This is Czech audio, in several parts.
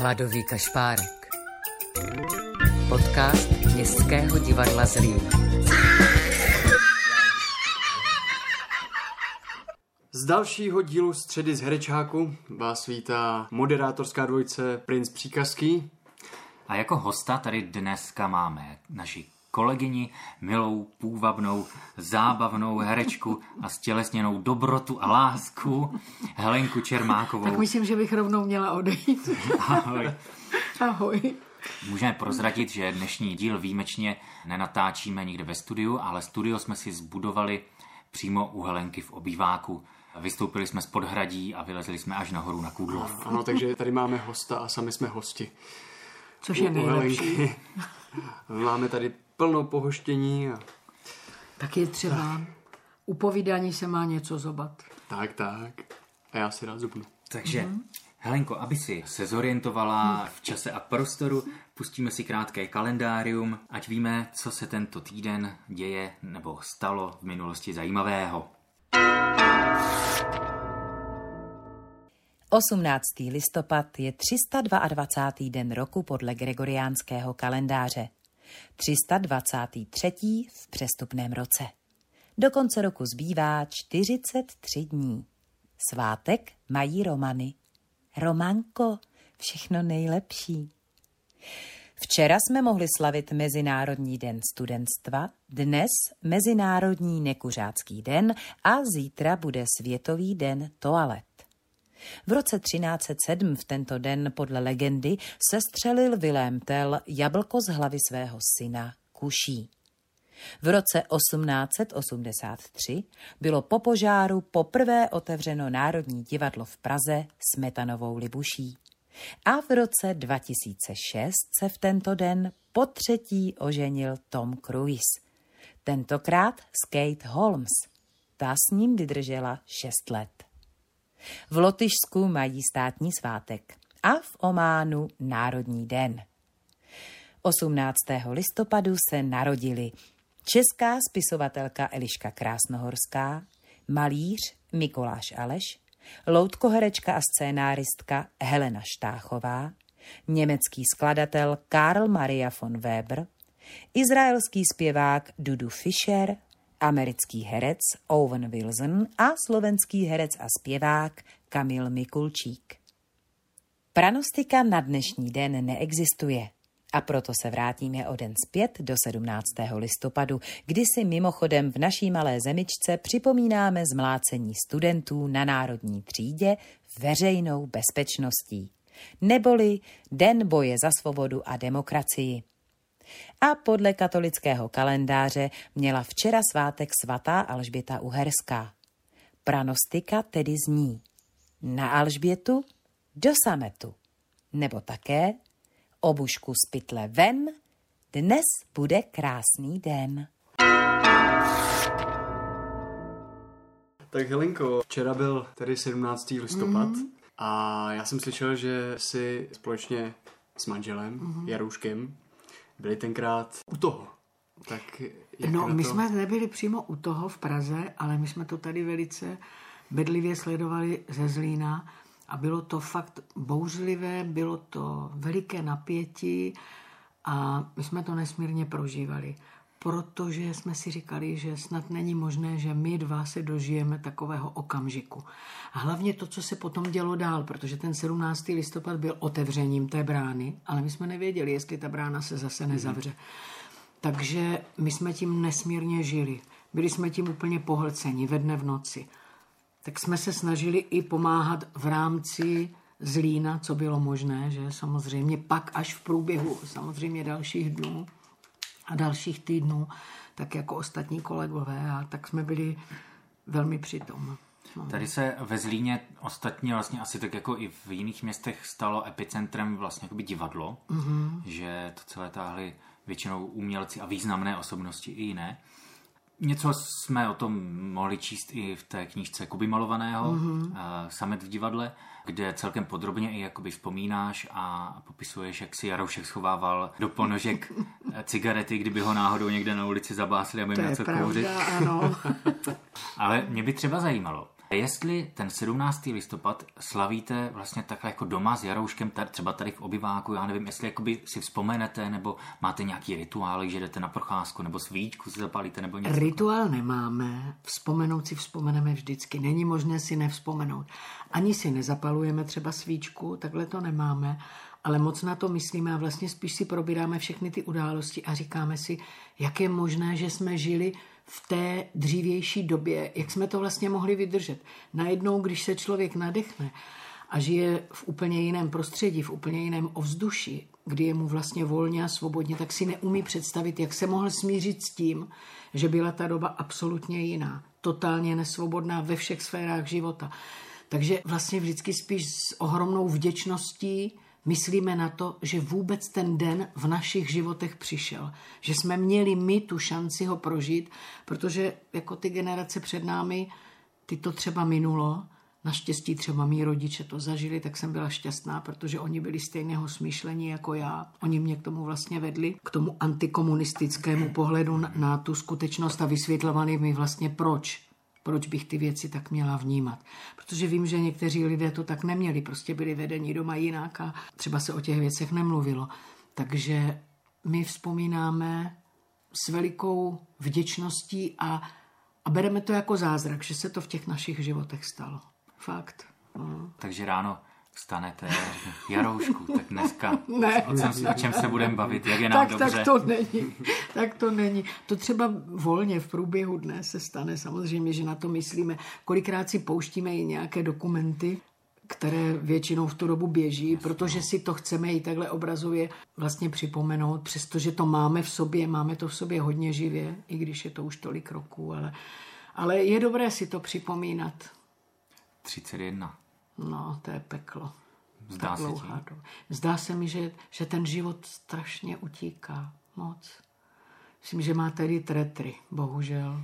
Hladový kašpárek. Podcast Městského divadla Zlín. Z dalšího dílu Středy z Herečáku vás vítá moderátorská dvojce Princ Příkazký. A jako hosta tady dneska máme naši kolegyni, milou, půvabnou, zábavnou herečku a stělesněnou dobrotu a lásku Helenku Čermákovou. Tak myslím, že bych rovnou měla odejít. Ahoj. Ahoj. Můžeme prozradit, že dnešní díl výjimečně nenatáčíme nikde ve studiu, ale studio jsme si zbudovali přímo u Helenky v obýváku. Vystoupili jsme z podhradí a vylezli jsme až nahoru na Kůdlov. Ano, takže tady máme hosta a sami jsme hosti. Což je nejlepší. Máme tady plno pohoštění a Tak je třeba, u povídání se má něco zobat. tak, tak. A já si rád zubnu. Takže, Helenko, aby si se zorientovala v čase a prostoru, pustíme si krátké kalendárium, ať víme, co se tento týden děje nebo stalo v minulosti zajímavého. 18. listopad je 322. den roku podle gregoriánského kalendáře. 323. v přestupném roce. Do konce roku zbývá 43 dní. Svátek mají Romany. Romanko, všechno nejlepší. Včera jsme mohli slavit Mezinárodní den studentstva, dnes Mezinárodní nekuřácký den a zítra bude Světový den toalet. V roce 1307 v tento den podle legendy sestřelil Vilém Tell jablko z hlavy svého syna Kuší. V roce 1883 bylo po požáru poprvé otevřeno Národní divadlo v Praze Smetanovou Libuší. A v roce 2006 se v tento den po třetí oženil Tom Cruise. Tentokrát s Kate Holmes. Ta s ním vydržela šest let. V Lotyšsku mají státní svátek a v Ománu Národní den. 18. listopadu se narodili česká spisovatelka Eliška Krásnohorská, malíř Mikoláš Aleš, loutkoherečka a scénáristka Helena Štáchová, německý skladatel Karl Maria von Weber, izraelský zpěvák Dudu Fischer, americký herec Owen Wilson a slovenský herec a zpěvák Kamil Mikulčík. Pranostika na dnešní den neexistuje. A proto se vrátíme o den zpět do 17. listopadu, kdy si mimochodem v naší malé zemičce připomínáme zmlácení studentů na národní třídě veřejnou bezpečností. Neboli Den boje za svobodu a demokracii. A podle katolického kalendáře měla včera svátek svatá Alžběta Uherská. Pranostika tedy zní na Alžbětu do sametu, nebo také obušku z pytle ven, dnes bude krásný den. Tak Helenko, včera byl tedy 17. listopad Mhm. a já jsem slyšel, že si společně s manželem Mhm. Jarouškem byli tenkrát u toho. Tak jak No, na my to? jsme nebyli přímo u toho v Praze, ale my jsme to tady velice bedlivě sledovali ze Zlína a bylo to fakt bouřlivé, bylo to veliké napětí a my jsme to nesmírně prožívali, protože jsme si říkali, že snad není možné, že my dva se dožijeme takového okamžiku. A hlavně to, co se potom dělo dál, protože ten 17. listopad byl otevřením té brány, ale my jsme nevěděli, jestli ta brána se zase nezavře. Takže my jsme tím nesmírně žili. Byli jsme tím úplně pohlceni ve dne v noci. Tak jsme se snažili i pomáhat v rámci Zlína, co bylo možné, že samozřejmě pak až v průběhu samozřejmě dalších dnů a dalších týdnů, tak jako ostatní kolegové a tak jsme byli velmi přitom. No. Tady se ve Zlíně ostatně vlastně asi tak jako i v jiných městech stalo epicentrem vlastně jakoby divadlo, mm-hmm. že to celé táhly většinou umělci a významné osobnosti i jiné. Něco jsme o tom mohli číst i v té knížce Kuby Malovaného, mm-hmm. Samet v divadle, kde celkem podrobně i jakoby vzpomínáš a popisuješ, jak si Jaroušek schovával do ponožek cigarety, kdyby ho náhodou někde na ulici zabásili, aby měl co kouřit. ano. Ale mě by třeba zajímalo, Jestli ten 17. listopad slavíte vlastně takhle jako doma s Jarouškem, třeba tady v obyváku, já nevím, jestli jakoby si vzpomenete, nebo máte nějaký rituál, že jdete na procházku, nebo svíčku si zapálíte, nebo něco. Rituál nemáme, vzpomenout si vzpomeneme vždycky. Není možné si nevzpomenout. Ani si nezapalujeme třeba svíčku, takhle to nemáme, ale moc na to myslíme a vlastně spíš si probíráme všechny ty události a říkáme si, jak je možné, že jsme žili v té dřívější době, jak jsme to vlastně mohli vydržet. Najednou, když se člověk nadechne a žije v úplně jiném prostředí, v úplně jiném ovzduší, kdy je mu vlastně volně a svobodně, tak si neumí představit, jak se mohl smířit s tím, že byla ta doba absolutně jiná, totálně nesvobodná ve všech sférách života. Takže vlastně vždycky spíš s ohromnou vděčností myslíme na to, že vůbec ten den v našich životech přišel. Že jsme měli my tu šanci ho prožít, protože jako ty generace před námi, ty to třeba minulo, Naštěstí třeba mý rodiče to zažili, tak jsem byla šťastná, protože oni byli stejného smýšlení jako já. Oni mě k tomu vlastně vedli, k tomu antikomunistickému pohledu na, na tu skutečnost a vysvětlovali mi vlastně proč proč bych ty věci tak měla vnímat. Protože vím, že někteří lidé to tak neměli, prostě byli vedení doma jinak a třeba se o těch věcech nemluvilo. Takže my vzpomínáme s velikou vděčností a, a bereme to jako zázrak, že se to v těch našich životech stalo. Fakt. No. Takže ráno vstanete Jaroušku, tak dneska Ne. o, čem, o čem se budeme bavit, jak je nám tak, dobře. tak to není. Tak to není. To třeba volně v průběhu dne se stane. Samozřejmě, že na to myslíme. Kolikrát si pouštíme i nějaké dokumenty, které většinou v tu dobu běží, protože si to chceme i takhle obrazově vlastně připomenout, přestože to máme v sobě, máme to v sobě hodně živě, i když je to už tolik roků, ale, ale je dobré si to připomínat. 31. No, to je peklo. Zdá se ti? Zdá se mi, že, že ten život strašně utíká. Moc. Myslím, že má tedy tretry, bohužel.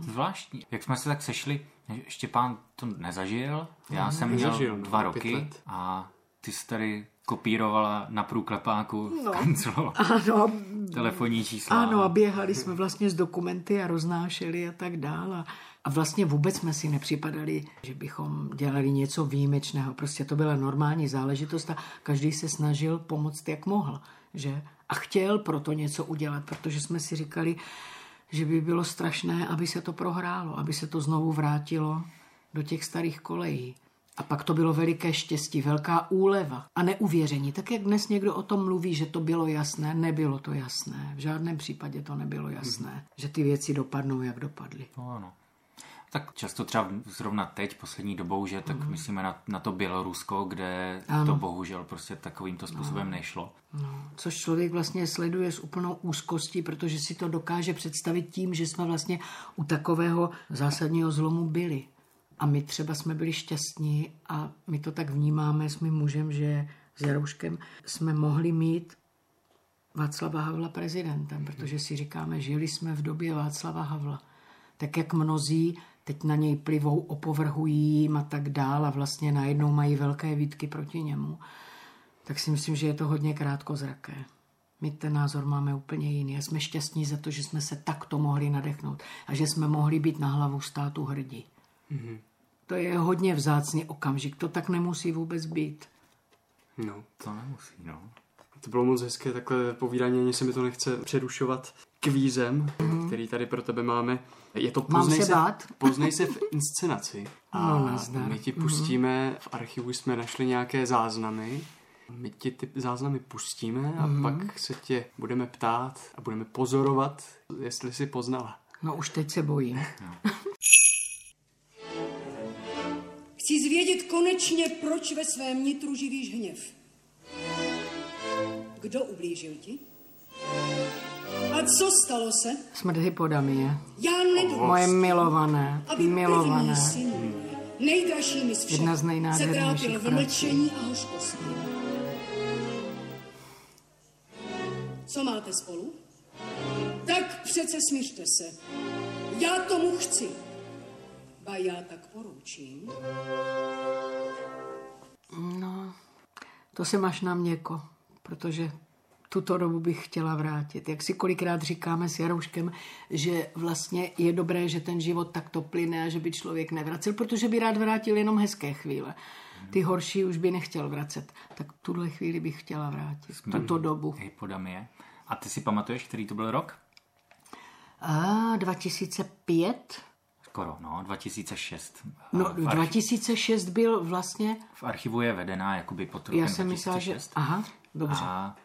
Zvláštní. Jak jsme se tak sešli, Štěpán to nezažil, já jsem měl nezažil, no, dva pět roky let. a ty jsi tady kopírovala na průklepáku No. kanclo, Ano, telefonní čísla. ano, a běhali jsme vlastně s dokumenty a roznášeli a tak dál. A, a vlastně vůbec jsme si nepřipadali, že bychom dělali něco výjimečného. Prostě to byla normální záležitost a každý se snažil pomoct, jak mohl. Že? A chtěl proto něco udělat, protože jsme si říkali, že by bylo strašné, aby se to prohrálo, aby se to znovu vrátilo do těch starých kolejí. A pak to bylo veliké štěstí, velká úleva a neuvěření. Tak jak dnes někdo o tom mluví, že to bylo jasné, nebylo to jasné. V žádném případě to nebylo jasné, že ty věci dopadnou, jak dopadly. No, ano. Tak často třeba zrovna teď, poslední dobou, že tak mm. myslíme na, na to Bělorusko, kde Ano. to bohužel prostě takovýmto způsobem nešlo. No, což člověk vlastně sleduje s úplnou úzkostí, protože si to dokáže představit tím, že jsme vlastně u takového zásadního zlomu byli. A my třeba jsme byli šťastní a my to tak vnímáme s mým mužem, že s Jarouškem jsme mohli mít Václava Havla prezidentem, protože si říkáme, žili jsme v době Václava Havla. Tak jak mnozí teď na něj plivou, opovrhují jim a tak dál a vlastně najednou mají velké výtky proti němu, tak si myslím, že je to hodně krátkozraké. My ten názor máme úplně jiný a jsme šťastní za to, že jsme se takto mohli nadechnout a že jsme mohli být na hlavu státu hrdí. Mm-hmm. To je hodně vzácný okamžik, to tak nemusí vůbec být. No, To nemusí, no. to bylo moc hezké takhle povídání, ani se mi to nechce přerušovat kvízem, který tady pro tebe máme. Je to Mhm. Mám poznej se bát? poznej se v inscenaci. A No, my ti pustíme, v archivu jsme našli nějaké záznamy. My ti ty záznamy pustíme a Mhm. pak se tě budeme ptát a budeme pozorovat, jestli jsi poznala. No už teď se bojím. Chci zvědět konečně, proč ve svém nitru živíš hněv. Kdo ublížil ti? A co stalo se? Smrt hypodamie. Já nedovolím, Moje milované, aby milované. syn, nejdražší mi z všech, Jedna z nejnádhernějších v mlčení a hořkosti. Co máte spolu? Tak přece smířte se. Já tomu chci. Ba já tak poručím. No, to se máš na měko, protože tuto dobu bych chtěla vrátit. Jak si kolikrát říkáme s Jarouškem, že vlastně je dobré, že ten život takto plyne a že by člověk nevracel, protože by rád vrátil jenom hezké chvíle. Ty horší už by nechtěl vracet. Tak tuhle chvíli bych chtěla vrátit. Tuto dobu. Hypodamie. A ty si pamatuješ, který to byl rok? A 2005? Skoro, no, 2006. No, v, archi- 2006 byl vlastně, v archivu je vedená jakoby pod rokem já jsem myslela, že, 2006. aha, dobře. A,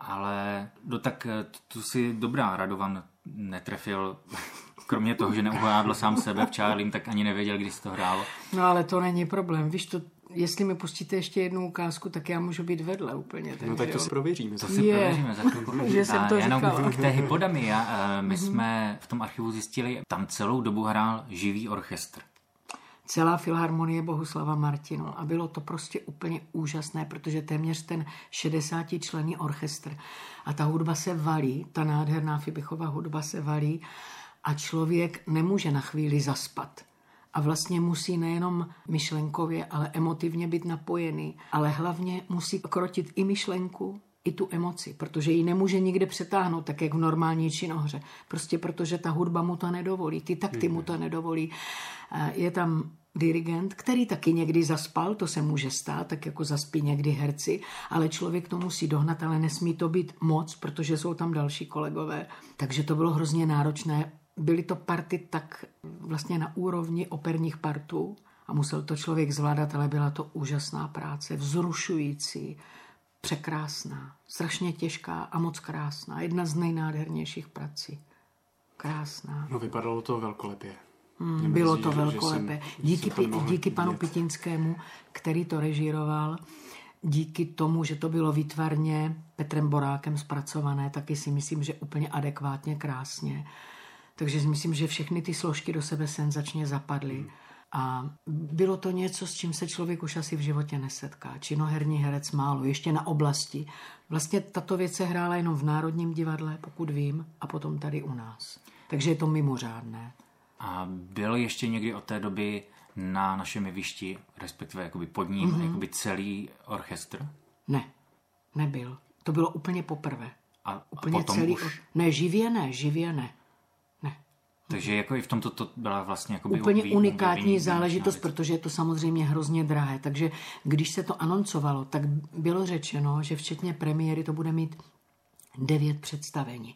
Ale no tak eh, tu si dobrá, Radovan netrefil, kromě toho, že neuhádl sám sebe v Charliem, tak ani nevěděl, kdy se to hrálo. No ale to není problém. Víš, to, jestli mi pustíte ještě jednu ukázku, tak já můžu být vedle úplně. Takže, No tak to si prověříme. To si Je. prověříme za chvilku. Že jsem A to jenom říkala. Mhm. k té hypodamii. a, eh, My jsme v tom archivu zjistili, tam celou dobu hrál živý orchestr. Celá filharmonie Bohuslava Martinu a bylo to prostě úplně úžasné, protože téměř ten 60 členný orchestr a ta hudba se valí, ta nádherná Fibichová hudba se valí a člověk nemůže na chvíli zaspat. A vlastně musí nejenom myšlenkově, ale emotivně být napojený, ale hlavně musí krotit i myšlenku, i tu emoci, protože ji nemůže nikde přetáhnout, tak jak v normální činohře. Prostě protože ta hudba mu to nedovolí, ty takty mu to nedovolí. Eh, Je tam dirigent, který taky někdy zaspal, to se může stát, tak jako zaspí někdy herci, ale člověk to musí dohnat, ale nesmí to být moc, protože jsou tam další kolegové. Takže to bylo hrozně náročné. Byly to party tak vlastně na úrovni operních partů a musel to člověk zvládat, ale byla to úžasná práce, vzrušující, překrásná, strašně těžká a moc krásná. Jedna z nejnádhernějších prací. Krásná. No vypadalo to velkolepě. Mm, bylo to velkolepé. Díky, jsem díky panu vidět. Pitinskému, který to režíroval, díky tomu, že to bylo výtvarně Petrem Borákem zpracované, taky si myslím, že úplně adekvátně, krásně. Takže si myslím, že všechny ty složky do sebe senzačně zapadly. A bylo to něco, s čím se člověk už asi v životě nesetká. Činoherní herec málo, ještě na oblasti. Vlastně tato věc se hrála jenom v Národním divadle, pokud vím, a potom tady u nás. Takže je to mimořádné. A byl ještě někdy od té doby na našem jevišti, respektive jakoby pod ním, Mhm. mm-hmm. jakoby celý orchestr? Ne, nebyl. To bylo úplně poprvé. A, a Úplně potom celý. už. Ne, živě ne, živě ne. Takže jako i v tomto to byla vlastně jakoby Úplně vý- unikátní výjimečná záležitost, věc. protože je to samozřejmě hrozně drahé. Takže když se to anoncovalo, tak bylo řečeno, že včetně premiéry to bude mít devět představení.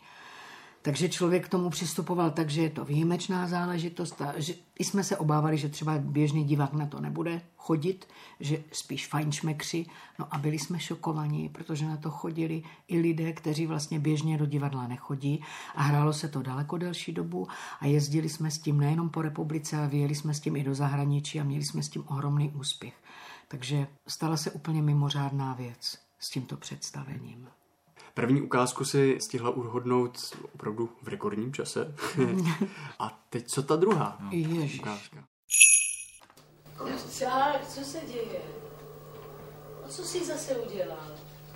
Takže člověk k tomu přistupoval tak, že je to výjimečná záležitost a že i jsme se obávali, že třeba běžný divák na to nebude chodit, že spíš fajnšmekři. No a byli jsme šokovaní, protože na to chodili i lidé, kteří vlastně běžně do divadla nechodí a hrálo se to daleko delší dobu a jezdili jsme s tím nejenom po republice, ale vyjeli jsme s tím i do zahraničí a měli jsme s tím ohromný úspěch. Takže stala se úplně mimořádná věc s tímto představením. První ukázku si stihla uhodnout opravdu v rekordním čase. A teď co ta druhá Ježiš. ukázka? Čák, co se děje? No co jsi zase udělal?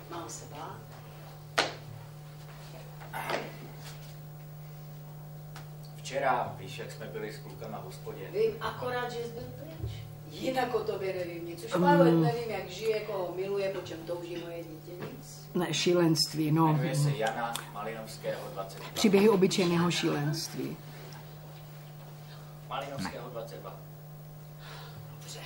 Mám se bát? Včera, víš, jak jsme byli s klukama v hospodě. Vím akorát, že jsi byl pryč. Jinak o tobě nevím nic. Už pár let nevím, jak žije, koho miluje, po čem touží moje dítě. Nic. Ne, šílenství, no. Jmenuje se Jana Malinovského 22. Příběhy obyčejného šílenství. Malinovského 22. Dobře.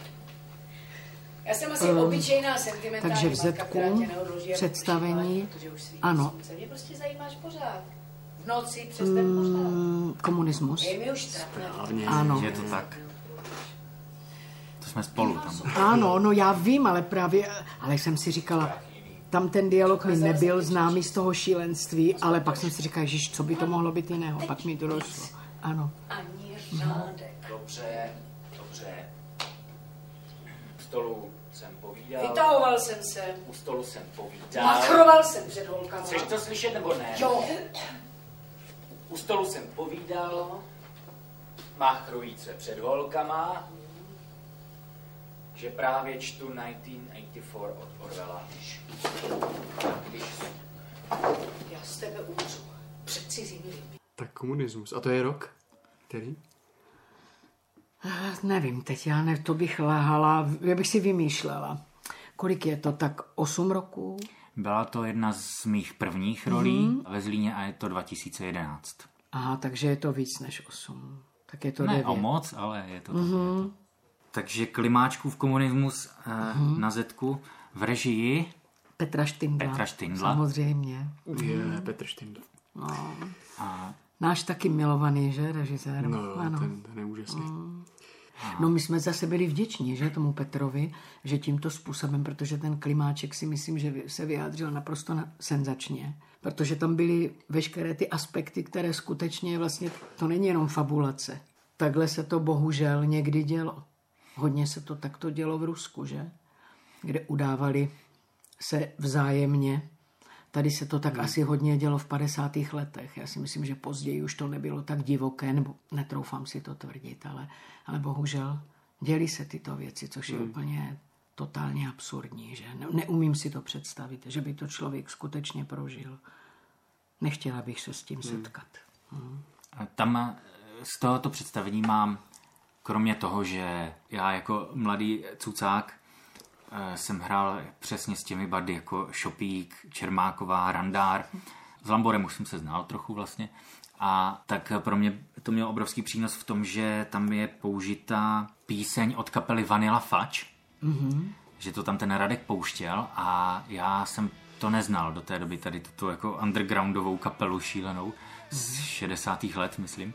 Já jsem asi obyčejná sentimentální takže v matka, Zetku aby představení, svítí ano. Mě prostě zajímáš pořád. V noci přes den pořád. Mm, komunismus. Je mi už trapné. Ano. Je to tak. Jsme spolu tam. Ano, no já vím, ale právě, ale jsem si říkala, tam ten dialog mi nebyl známý z toho šílenství, ale pak jsem si říkala, Ježiš, co by to mohlo být jiného, pak mi to došlo. Ano. Ani řádek. Dobře, dobře. U stolu jsem povídal. Vytahoval jsem se. U stolu jsem povídal. Makroval jsem před holkama. Chceš to slyšet nebo ne? Jo. U stolu jsem povídal. Machrujíc se před holkama. Že právě čtu 1984 od Orwella. Když Já z tebe umřu. Před cizími lidmi. Tak komunismus. A to je rok? Který? Eh, Nevím, teď já ne, to bych lhala, já bych si vymýšlela. Kolik je to, tak 8 roků? Byla to jedna z mých prvních rolí mm-hmm. ve Zlíně a je to 2011. Aha, takže je to víc než 8. Tak je to Ne 9. o moc, ale je to mm-hmm. Takže Klimáčkův komunismus uh, mm-hmm. na Zetku v režii Petra Štindla. Petra Štindla. Samozřejmě. Je Petr Štindl. No. a Náš taky milovaný, že, režisér? No, ano. ten, ten je úžasný. No my jsme zase byli vděční, že tomu Petrovi, že tímto způsobem, protože ten Klimáček si myslím, že se vyjádřil naprosto na, senzačně, protože tam byly veškeré ty aspekty, které skutečně vlastně, to není jenom fabulace. Takhle se to bohužel někdy dělo. Hodně se to takto dělo v Rusku, že? Kde udávali se vzájemně. Tady se to tak hmm. asi hodně dělo v 50. letech. Já si myslím, že později už to nebylo tak divoké, nebo netroufám si to tvrdit, ale, ale bohužel děli se tyto věci, což je hmm. úplně totálně absurdní. Že? Ne, neumím si to představit, že by to člověk skutečně prožil. Nechtěla bych se s tím setkat. A Tam eh, z tohoto představení mám, kromě toho, že já jako mladý cucák eh, jsem hrál přesně s těmi bardy jako Šopík, Čermáková, Randár. S Lamborem už jsem se znal trochu vlastně. A tak pro mě to mělo obrovský přínos v tom, že tam je použitá píseň od kapely Vanilla Fudge, mm-hmm. že to tam ten Radek pouštěl a já jsem to neznal do té doby, tady tuto jako undergroundovou kapelu šílenou z 60. let, myslím.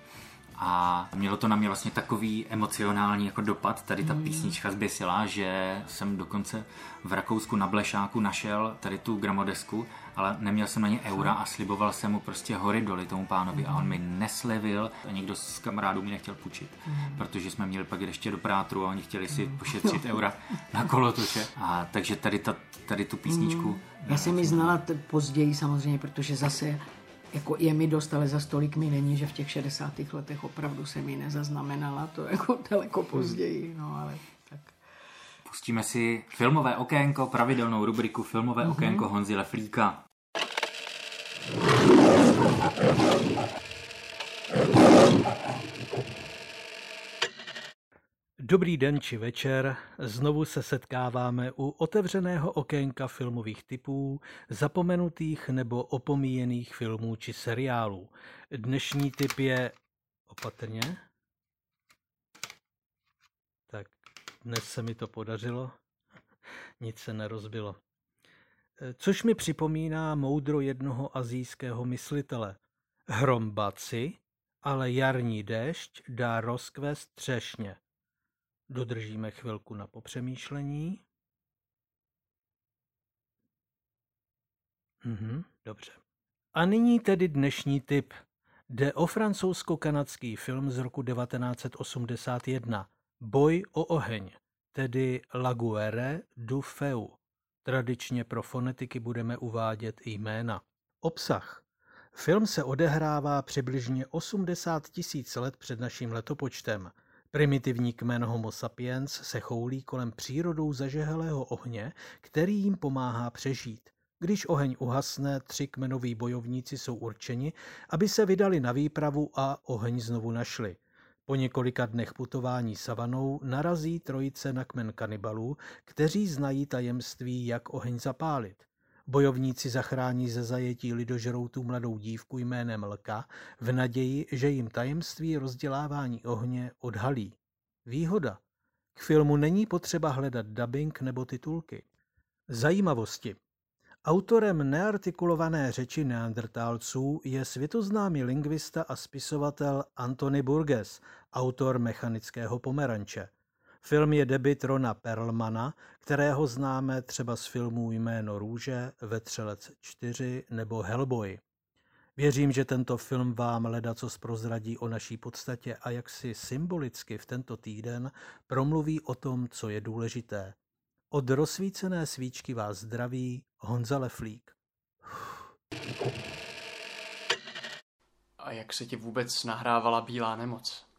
A mělo to na mě vlastně takový emocionální jako dopad, tady ta písnička zběsila, že jsem dokonce v Rakousku na Blešáku našel tady tu gramodesku, ale neměl jsem na ně eura a sliboval jsem mu prostě hory doly tomu pánovi a on mi neslevil a někdo z kamarádů mi nechtěl půjčit, protože jsme měli pak ještě do prátru a oni chtěli si pošetřit eura na kolotoče. A takže tady, ta, tady tu písničku Já jsem ji znala t- později samozřejmě, protože zase jako je mi dost, ale za stolik mi není, že v těch 60. letech opravdu jsem ji nezaznamenala, to jako daleko později, no ale tak. Pustíme si filmové okénko, pravidelnou rubriku Filmové okénko Honzi Leflíka. Dobrý den či večer, znovu se setkáváme u otevřeného okénka filmových typů, zapomenutých nebo opomíjených filmů či seriálů. Dnešní typ je opatrně. Tak dnes se mi to podařilo, nic se nerozbilo. Což mi připomíná moudro jednoho azijského myslitele. Hrombaci, ale jarní déšť dá rozkvést třešně. Dodržíme chvilku na popřemýšlení. Mhm, dobře. A nyní tedy dnešní tip. Jde o francouzsko-kanadský film z roku 1981. Boj o oheň, tedy La Guerre du Feu. Tradičně pro fonetiky budeme uvádět i jména. Obsah. Film se odehrává přibližně 80 tisíc let před naším letopočtem. Primitivní kmen Homo sapiens se choulí kolem přírodou zažehelého ohně, který jim pomáhá přežít. Když oheň uhasne, tři kmenoví bojovníci jsou určeni, aby se vydali na výpravu a oheň znovu našli. Po několika dnech putování savanou narazí trojice na kmen kanibalů, kteří znají tajemství, jak oheň zapálit. Bojovníci zachrání ze zajetí lidožroutů mladou dívku jménem Lka v naději, že jim tajemství rozdělávání ohně odhalí. Výhoda. K filmu není potřeba hledat dubbing nebo titulky. Zajímavosti. Autorem neartikulované řeči neandertálců je světoznámý lingvista a spisovatel Antony Burgess, autor Mechanického pomeranče. Film je debit Rona Perlmana, kterého známe třeba z filmů Jméno růže, Vetřelec 4 nebo Hellboy. Věřím, že tento film vám ledacos prozradí o naší podstatě a jak si symbolicky v tento týden promluví o tom, co je důležité. Od rozsvícené svíčky vás zdraví Honza Leflík. A jak se ti vůbec nahrávala Bílá nemoc?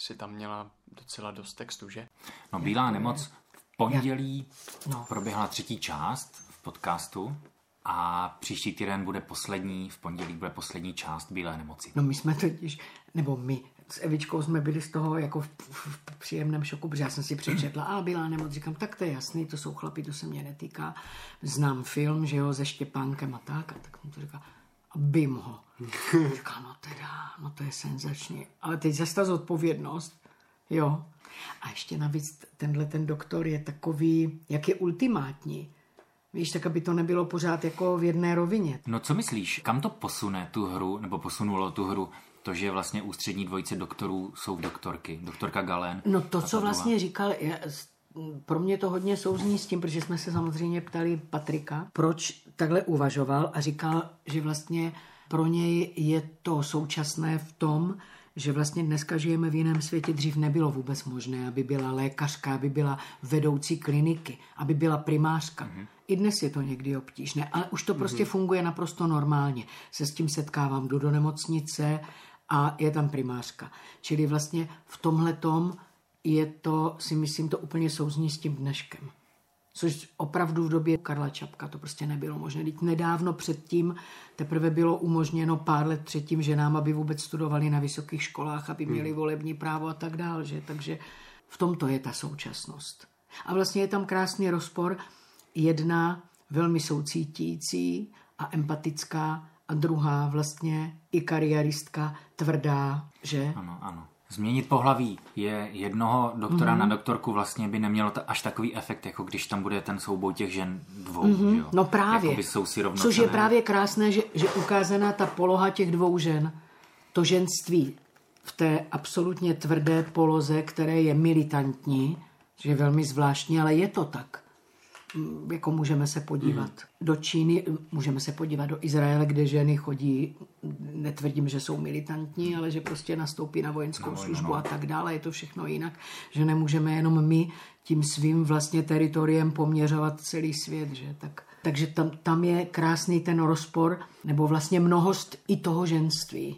Jsi tam měla docela dost textu, že? No, Bílá nemoc v pondělí No. proběhla třetí část v podcastu a příští týden bude poslední, v pondělí bude poslední část Bílé nemoci. No my jsme totiž, nebo my, s Evičkou jsme byli z toho jako v, v, v příjemném šoku, protože já jsem si přečetla, a byla nemoc, říkám, tak to je jasný, to jsou chlapi, to se mě netýká. Znám film, že jo, se Štěpánkem a tak, a tak jsem to říkal, a bym ho. Říká, no teda, no to je senzační. Ale teď zase ta zodpovědnost, jo. A ještě navíc tenhle ten doktor je takový, jak je ultimátní. Víš, tak aby to nebylo pořád jako v jedné rovině. No co myslíš, kam to posune tu hru, nebo posunulo tu hru, to, že vlastně ústřední dvojice doktorů jsou doktorky, doktorka Galen. No to, co vlastně říkal, je, pro mě to hodně souzní s tím, protože jsme se samozřejmě ptali Patrika, proč takhle uvažoval a říkal, že vlastně pro něj je to současné v tom, že vlastně dneska žijeme v jiném světě, dřív nebylo vůbec možné, aby byla lékařka, aby byla vedoucí kliniky, aby byla primářka. Mm-hmm. I dnes je to někdy obtížné, ale už to prostě mm-hmm. funguje naprosto normálně. Se s tím setkávám, jdu do nemocnice a je tam primářka. Čili vlastně v tomhle tom je to, si myslím, to úplně souzní s tím dneškem. Což opravdu v době Karla Čapka to prostě nebylo možné. Teď nedávno předtím teprve bylo umožněno pár let předtím ženám, aby vůbec studovali na vysokých školách, aby měli hmm. volební právo a tak dále. Že? Takže v tomto je ta současnost. A vlastně je tam krásný rozpor. Jedna velmi soucítící a empatická a druhá vlastně i kariéristka tvrdá, že? Ano, ano. Změnit pohlaví je jednoho doktora mm-hmm. na doktorku vlastně by nemělo ta, až takový efekt, jako když tam bude ten souboj těch žen dvou. Mm-hmm. Jo? No právě. jsou si Což je právě krásné, že, že ukázaná ta poloha těch dvou žen, to ženství v té absolutně tvrdé poloze, které je militantní, že je velmi zvláštní, ale je to tak jako můžeme se podívat mm. do Číny, můžeme se podívat do Izraele, kde ženy chodí, netvrdím, že jsou militantní, ale že prostě nastoupí na vojenskou no, službu no. a tak dále, je to všechno jinak, že nemůžeme jenom my tím svým vlastně teritoriem poměřovat celý svět, že tak. Takže tam, tam je krásný ten rozpor, nebo vlastně mnohost i toho ženství.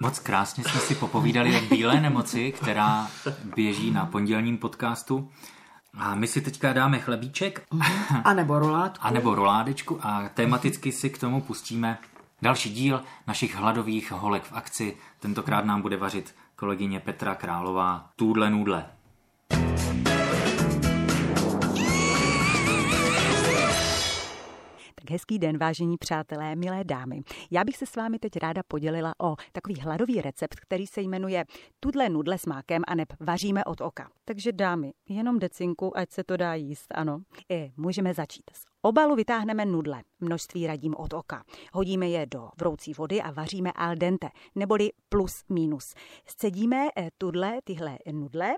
Moc krásně jsme si popovídali o bílé nemoci, která běží na pondělním podcastu. A my si teďka dáme chlebíček. A nebo roládku. A nebo roládečku a tematicky si k tomu pustíme další díl našich hladových holek v akci. Tentokrát nám bude vařit kolegyně Petra Králová Tůdle nudle. Tak hezký den, vážení přátelé, milé dámy. Já bych se s vámi teď ráda podělila o takový hladový recept, který se jmenuje Tudle nudle s mákem a neb vaříme od oka. Takže dámy, jenom decinku, ať se to dá jíst, ano. I můžeme začít. Z obalu vytáhneme nudle, množství radím od oka. Hodíme je do vroucí vody a vaříme al dente, neboli plus minus. Scedíme eh, tudle, tyhle nudle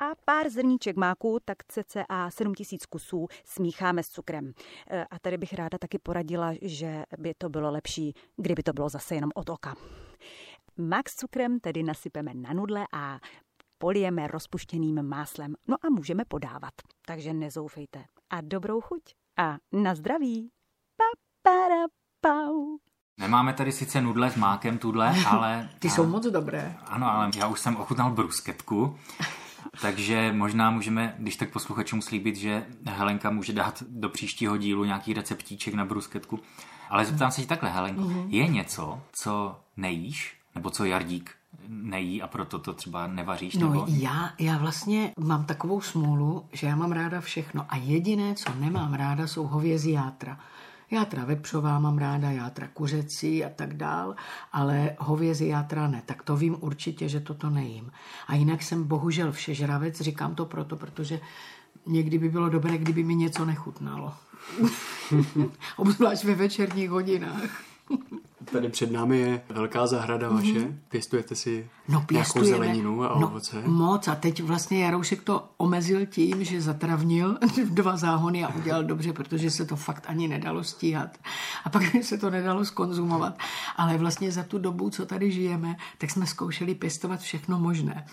a pár zrníček máku, tak cca 7000 kusů smícháme s cukrem. E, a tady bych ráda taky poradila, že by to bylo lepší, kdyby to bylo zase jenom od oka. Mák s cukrem tedy nasypeme na nudle a polijeme rozpuštěným máslem. No a můžeme podávat. Takže nezoufejte. A dobrou chuť. A na zdraví. Pa, para, pau. Nemáme tady sice nudle s mákem tudle, ale... Ty a, jsou moc dobré. Ano, ale já už jsem ochutnal brusketku takže možná můžeme, když tak posluchačům slíbit, že Helenka může dát do příštího dílu nějaký receptíček na brusketku. Ale zeptám se ti takhle, Helenko, mm-hmm. je něco, co nejíš, nebo co Jardík nejí a proto to třeba nevaříš? No nebo... já, já vlastně mám takovou smůlu, že já mám ráda všechno a jediné, co nemám ráda, jsou hovězí játra. Játra vepřová mám ráda, játra kuřecí a tak dál, ale hovězí játra ne. Tak to vím určitě, že toto nejím. A jinak jsem bohužel všežravec, říkám to proto, protože někdy by bylo dobré, kdyby mi něco nechutnalo. Obzvlášť ve večerních hodinách. Tady před námi je velká zahrada vaše. Mm-hmm. Pěstujete si no, nějakou zeleninu a no, ovoce? Moc. A teď vlastně Jaroušek to omezil tím, že zatravnil dva záhony a udělal dobře, protože se to fakt ani nedalo stíhat. A pak se to nedalo skonzumovat. Ale vlastně za tu dobu, co tady žijeme, tak jsme zkoušeli pěstovat všechno možné.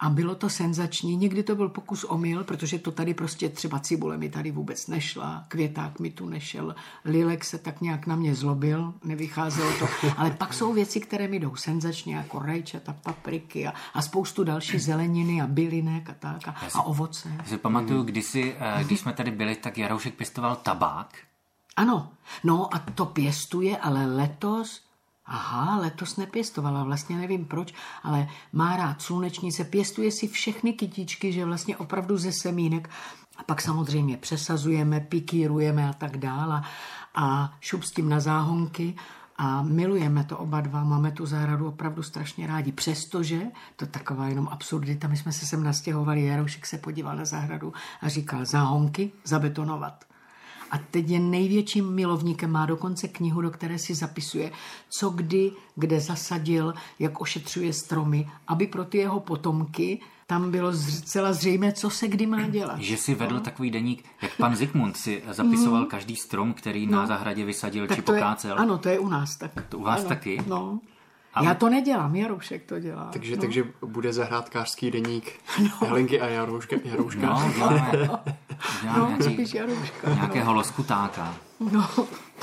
A bylo to senzační. Někdy to byl pokus omyl, protože to tady prostě třeba cibule mi tady vůbec nešla, květák mi tu nešel, lilek se tak nějak na mě zlobil, nevycházelo to. Ale pak jsou věci, které mi jdou senzačně, jako rajčata, papriky a, a spoustu další zeleniny a bylinek a tak a, a ovoce. Já si pamatuju, kdysi, eh, když jsme tady byli, tak Jaroušek pěstoval tabák. Ano, no a to pěstuje, ale letos Aha, letos nepěstovala, vlastně nevím proč, ale má rád slunečnice, pěstuje si všechny kytičky, že vlastně opravdu ze semínek. A pak samozřejmě přesazujeme, pikírujeme a tak dále. A šup s tím na záhonky a milujeme to oba dva, máme tu zahradu opravdu strašně rádi. Přestože, to taková jenom absurdita, my jsme se sem nastěhovali, Jaroušek se podíval na zahradu a říkal záhonky zabetonovat. A teď je největším milovníkem, má dokonce knihu, do které si zapisuje, co kdy, kde zasadil, jak ošetřuje stromy, aby pro ty jeho potomky tam bylo zcela zřejmé, co se kdy má dělat. Že si vedl takový deník, jak pan Zikmund si zapisoval Mhm. každý strom, který na zahradě vysadil či Tak je, pokácel. ano, to je u nás tak. To u vás ano, taky? No. A- Já to nedělám, Jaroušek to dělá. Takže, no. takže bude zahrádkářský deník Helenky a Jarouška. Jarouška. No, No, nějaký, spíš Jarouška. nějakého loskutáka. No,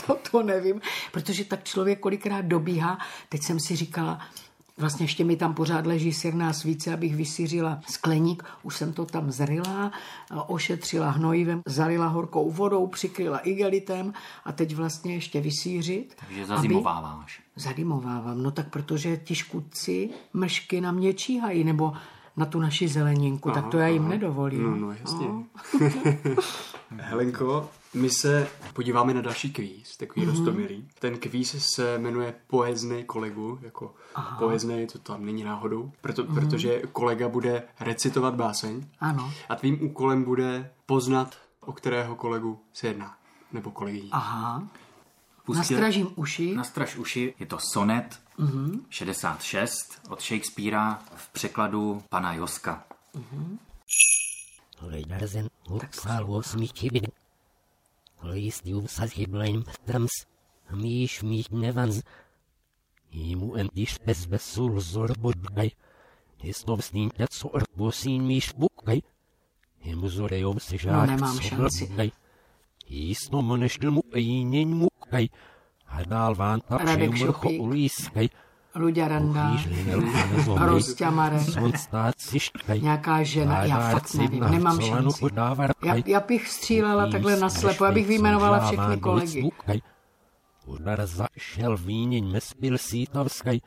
to, to nevím, protože tak člověk kolikrát dobíhá. Teď jsem si říkala, vlastně ještě mi tam pořád leží sirná svíce, abych vysířila skleník. Už jsem to tam zrila, ošetřila hnojivem, zalila horkou vodou, přikryla igelitem a teď vlastně ještě vysířit. Takže aby- zazimováváš. Zadimovávám, no tak protože ti škůdci mešky na mě číhají, nebo na tu naši zeleninku, tak to já jim nedovolím. No, no, jasně. Helenko, my se podíváme na další kvíz, takový mm-hmm. rostomilý. Ten kvíz se jmenuje Poeznej kolegu, jako Aha. poeznej, to tam není náhodou, proto, mm-hmm. protože kolega bude recitovat báseň Ano. a tvým úkolem bude poznat, o kterého kolegu se jedná, nebo kolegyni. Aha. Pustil- Nastražím uši. Nastraž uši, je to sonet Mhm. 66 od Shakespearea v překladu pana Joska. Jimu bez míš bukaj. Zorejom se žák nemám šanci. Jistno mu mukaj. A dál ván ta Radek všem vrcho Šupík. ulískaj. Luďa Randa, Rozťa Rozťamare, nějaká žena, já fakt nevím, nemám šanci. Já, já bych střílela takhle na slepo, abych vyjmenovala všechny kolegy. Udar zašel víněň mespil sítavskaj.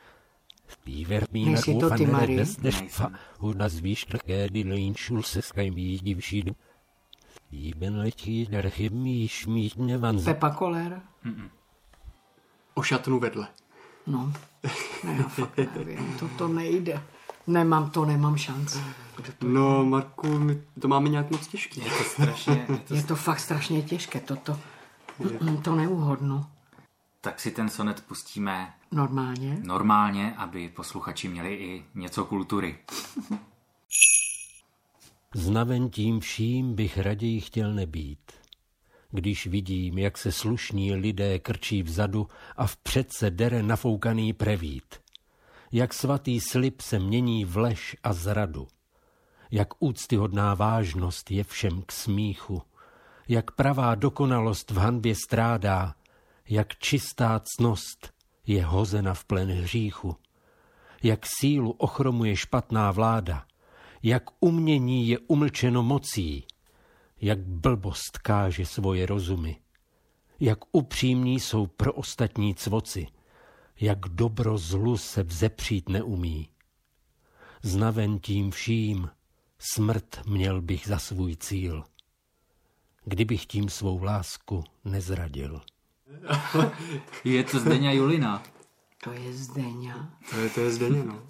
Nejsi to ty, Mari? Desfa, uda zvíštrké dilejn šulseskaj mídi všídu. Píben letí der chybmíš mít nevan Pepa Koller, O šatnu vedle. no, ne, já fakt nevím, to, to nejde. Nemám to, nemám šanci. No, Marku, my to máme nějak moc těžký. Je to strašně... Je to fakt strašně těžké, toto. Mm, To neuhodnu. Tak si ten sonet pustíme Normálně. normálně, aby posluchači měli i něco kultury. Znaven tím vším bych raději chtěl nebýt. Když vidím, jak se slušní lidé krčí vzadu a vpřed se dere nafoukaný prevít. Jak svatý slib se mění v lež a zradu. Jak úctyhodná vážnost je všem k smíchu. Jak pravá dokonalost v hanbě strádá. Jak čistá cnost je hozena v plen hříchu. Jak sílu ochromuje špatná vláda jak umění je umlčeno mocí, jak blbost káže svoje rozumy, jak upřímní jsou pro ostatní cvoci, jak dobro zlu se vzepřít neumí. Znaven tím vším, smrt měl bych za svůj cíl, kdybych tím svou lásku nezradil. Je to Zdeňa Julina. To je Zdeňa. To je, to je Zdeně, no.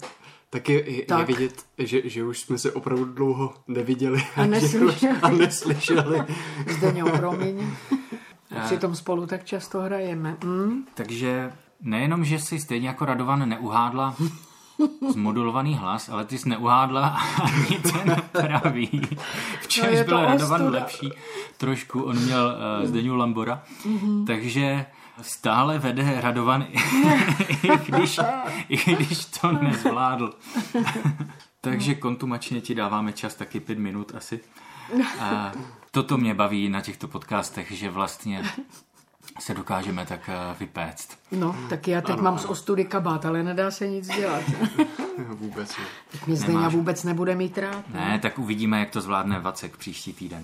Tak je, je, Tak. je vidět, že, že už jsme se opravdu dlouho neviděli. A neslyšeli. a neslyšeli. Zdeňo, promiň. Přitom spolu tak často hrajeme. Mm? Takže nejenom, že jsi stejně jako Radovan neuhádla zmodulovaný hlas, ale ty jsi neuhádla ani ten pravý. V čemž No, byl Radovan ostuda. lepší. Trošku on měl uh, Zdeňu Lambora. Takže stále vede Radovan, i, když, i když to nezvládl. Takže kontumačně ti dáváme čas taky pět minut asi. A toto mě baví na těchto podcastech, že vlastně se dokážeme tak eh, vypéct. No, tak já teď mám z ostudy kabát, ale nedá se nic dělat. Vůbec ne. Tak mě Zdeňa Nemáš. vůbec nebude mít rád. Ne, tak uvidíme, jak to zvládne Vacek příští týden.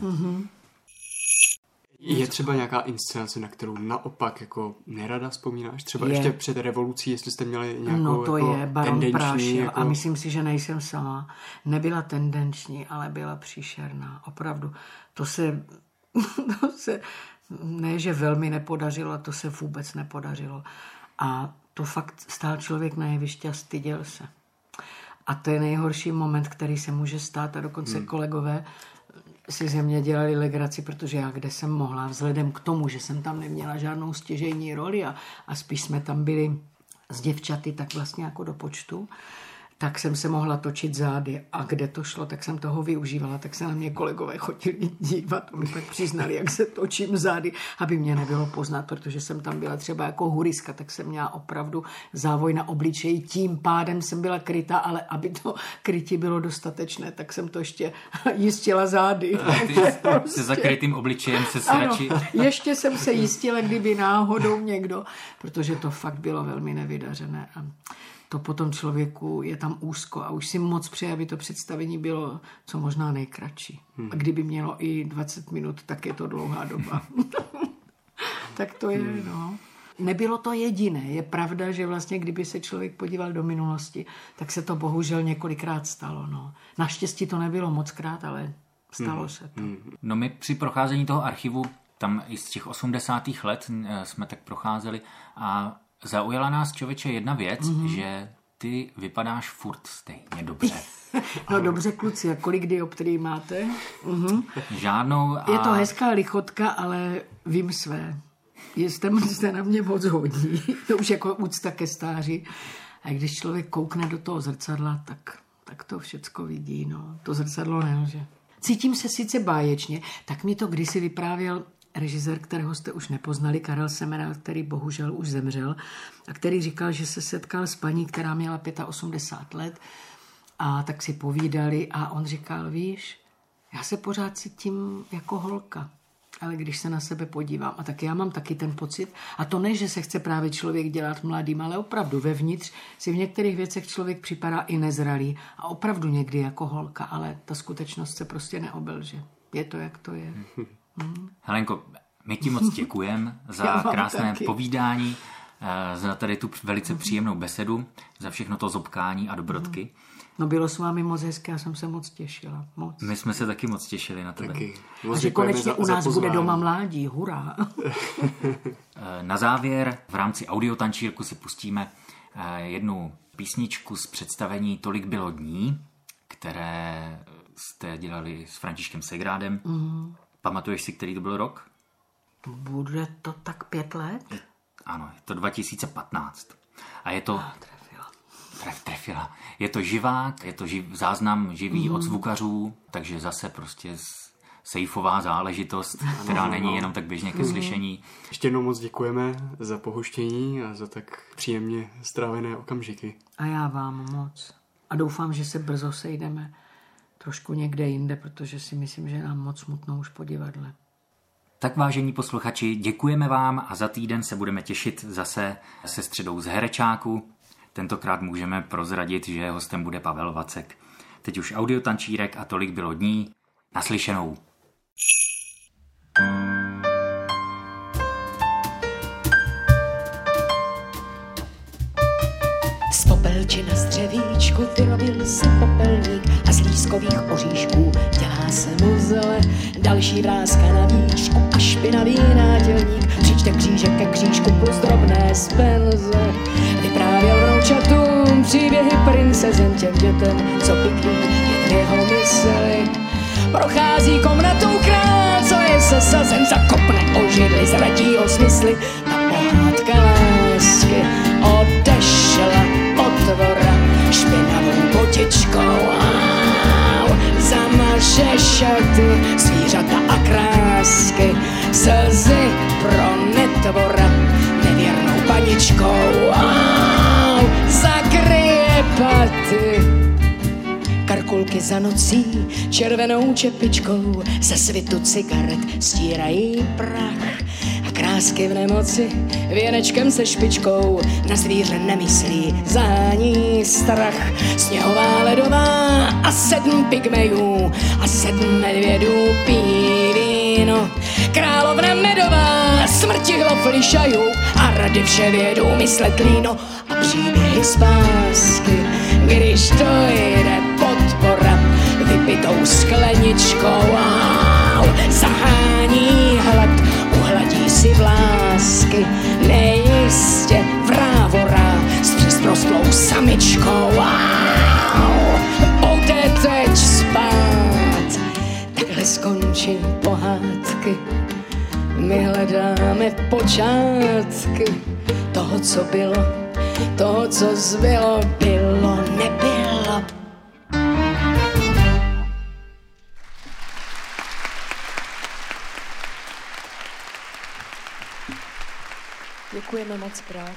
Je třeba nějaká inscenace, na kterou naopak jako nerada vzpomínáš? Třeba Je. ještě před revolucí, jestli jste měli nějakou No to jako je Baron Prášil jako... a myslím si, že nejsem sama. Nebyla tendenční, ale byla příšerná. Opravdu. To se, to se ne, že velmi nepodařilo, to se vůbec nepodařilo. A to fakt stál člověk na jevišti a styděl se. A to je nejhorší moment, který se může stát a dokonce hmm. kolegové si ze mě dělali legraci, protože já kde jsem mohla, vzhledem k tomu, že jsem tam neměla žádnou stěžejní roli a, a spíš jsme tam byli s děvčaty tak vlastně jako do počtu, tak jsem se mohla točit zády. A kde to šlo, tak jsem toho využívala, tak se na mě kolegové chodili dívat. A mi tak přiznali, jak se točím zády, aby mě nebylo poznat, protože jsem tam byla třeba jako huriska, tak jsem měla opravdu závoj na obličeji, tím pádem jsem byla kryta, ale aby to krytí bylo dostatečné, tak jsem to ještě jistila zády. Ty se zakrytým obličejem se Ano, radši... ještě jsem se jistila, kdyby náhodou někdo, protože to fakt bylo velmi nevydařené. To potom člověku je tam úzko a už si moc přeje, aby to představení bylo co možná nejkratší. A kdyby mělo i 20 minut, tak je to dlouhá doba. tak to je, no. Nebylo to jediné. Je pravda, že vlastně, kdyby se člověk podíval do minulosti, tak se to bohužel několikrát stalo. No. Naštěstí to nebylo moc krát, ale stalo se to. No my při procházení toho archivu, tam i z těch 80. let eh, jsme tak procházeli a zaujala nás člověče jedna věc, mm-hmm. že ty vypadáš furt stejně dobře. No dobře, kluci, a kolik dioptrií máte? Mhm. Žádnou a... Je to hezká lichotka, ale vím své. Jste, jste na mě moc hodní. To už jako úcta ke stáří. A když člověk koukne do toho zrcadla, tak, tak to všecko vidí. No. To zrcadlo nelže. Cítím se sice báječně, tak mi to kdysi vyprávěl režisér, kterého jste už nepoznali, Karel Semeral, který bohužel už zemřel, a který říkal, že se setkal s paní, která měla 85 let a tak si povídali a on říkal, víš, já se pořád cítím jako holka, ale když se na sebe podívám, a tak já mám taky ten pocit, a to ne, že se chce právě člověk dělat mladým, ale opravdu vevnitř si v některých věcech člověk připadá i nezralý a opravdu někdy jako holka, ale ta skutečnost se prostě neobelže. Je to, jak to je. Helenko, my ti moc děkujeme za krásné taky. povídání, eh, za tady tu velice příjemnou besedu, za všechno to zobkání a dobrodky. No bylo s vámi moc hezké, já jsem se moc těšila. Moc. My jsme se taky moc těšili na tebe. Taky. A že konečně za- u nás bude doma mládí, hurá. Eh, Na závěr v rámci audiotančírku si pustíme eh, jednu písničku z představení Tolik bylo dní, které jste dělali s Františkem Segrádem. Mm. Pamatuješ si, který to byl rok? Bude to tak pět let? Ano, je to 2015. A je to... Trefila. Tref, trefila. Je to živák, je to živ, záznam živý mm. od zvukařů, takže zase prostě sejfová záležitost, která není jenom tak běžně ke slyšení. Ještě jednou moc děkujeme za pohoštění a za tak příjemně strávené okamžiky. A já vám moc. A doufám, že se brzo sejdeme trošku někde jinde, protože si myslím, že nám moc smutno už po divadle. Tak vážení posluchači, děkujeme vám a za týden se budeme těšit zase se středou z Herečáku. Tentokrát můžeme prozradit, že hostem bude Pavel Vacek. Teď už audiotančírek a tolik bylo dní. Naslyšenou. Z popelčina z dřevíčku vyrobil se popelník a z lískových oříšků dělá se mu zele. Další vrázka na výšku a špinavý nátělník přičte křížek ke křížku plus drobné spenze. Vyprávěl vroučatům příběhy princezen těm dětem, co bydlí jeho mysli. Prochází komnatou král, co je sesazen, zakopne o židli, zradí o smysly. Ta pohádka dvora špinavou potičkou. Zamaže šaty, zvířata a krásky, slzy pro netvora nevěrnou paničkou. Zakryje paty Karkulky za nocí, červenou čepičkou, ze svitu cigaret stírají prach. A krásky v nemoci, věnečkem se špičkou, na zvíře nemyslí, zání strach. Sněhová ledová a sedm pygmejů a sedm medvědů pí víno. Královna medová, smrti hlav lišajů a rady vše vědou myslet líno a příběhy z pásky, když to jde podpora vypitou skleničkou. Wow, zahání hlad, si vlásky, nejistě vrávora s přesprostlou samičkou. Pojďte teď spát, takhle skončí pohádky. My hledáme počátky toho, co bylo, toho, co zbylo, bylo, nebylo. Děkujeme moc krát.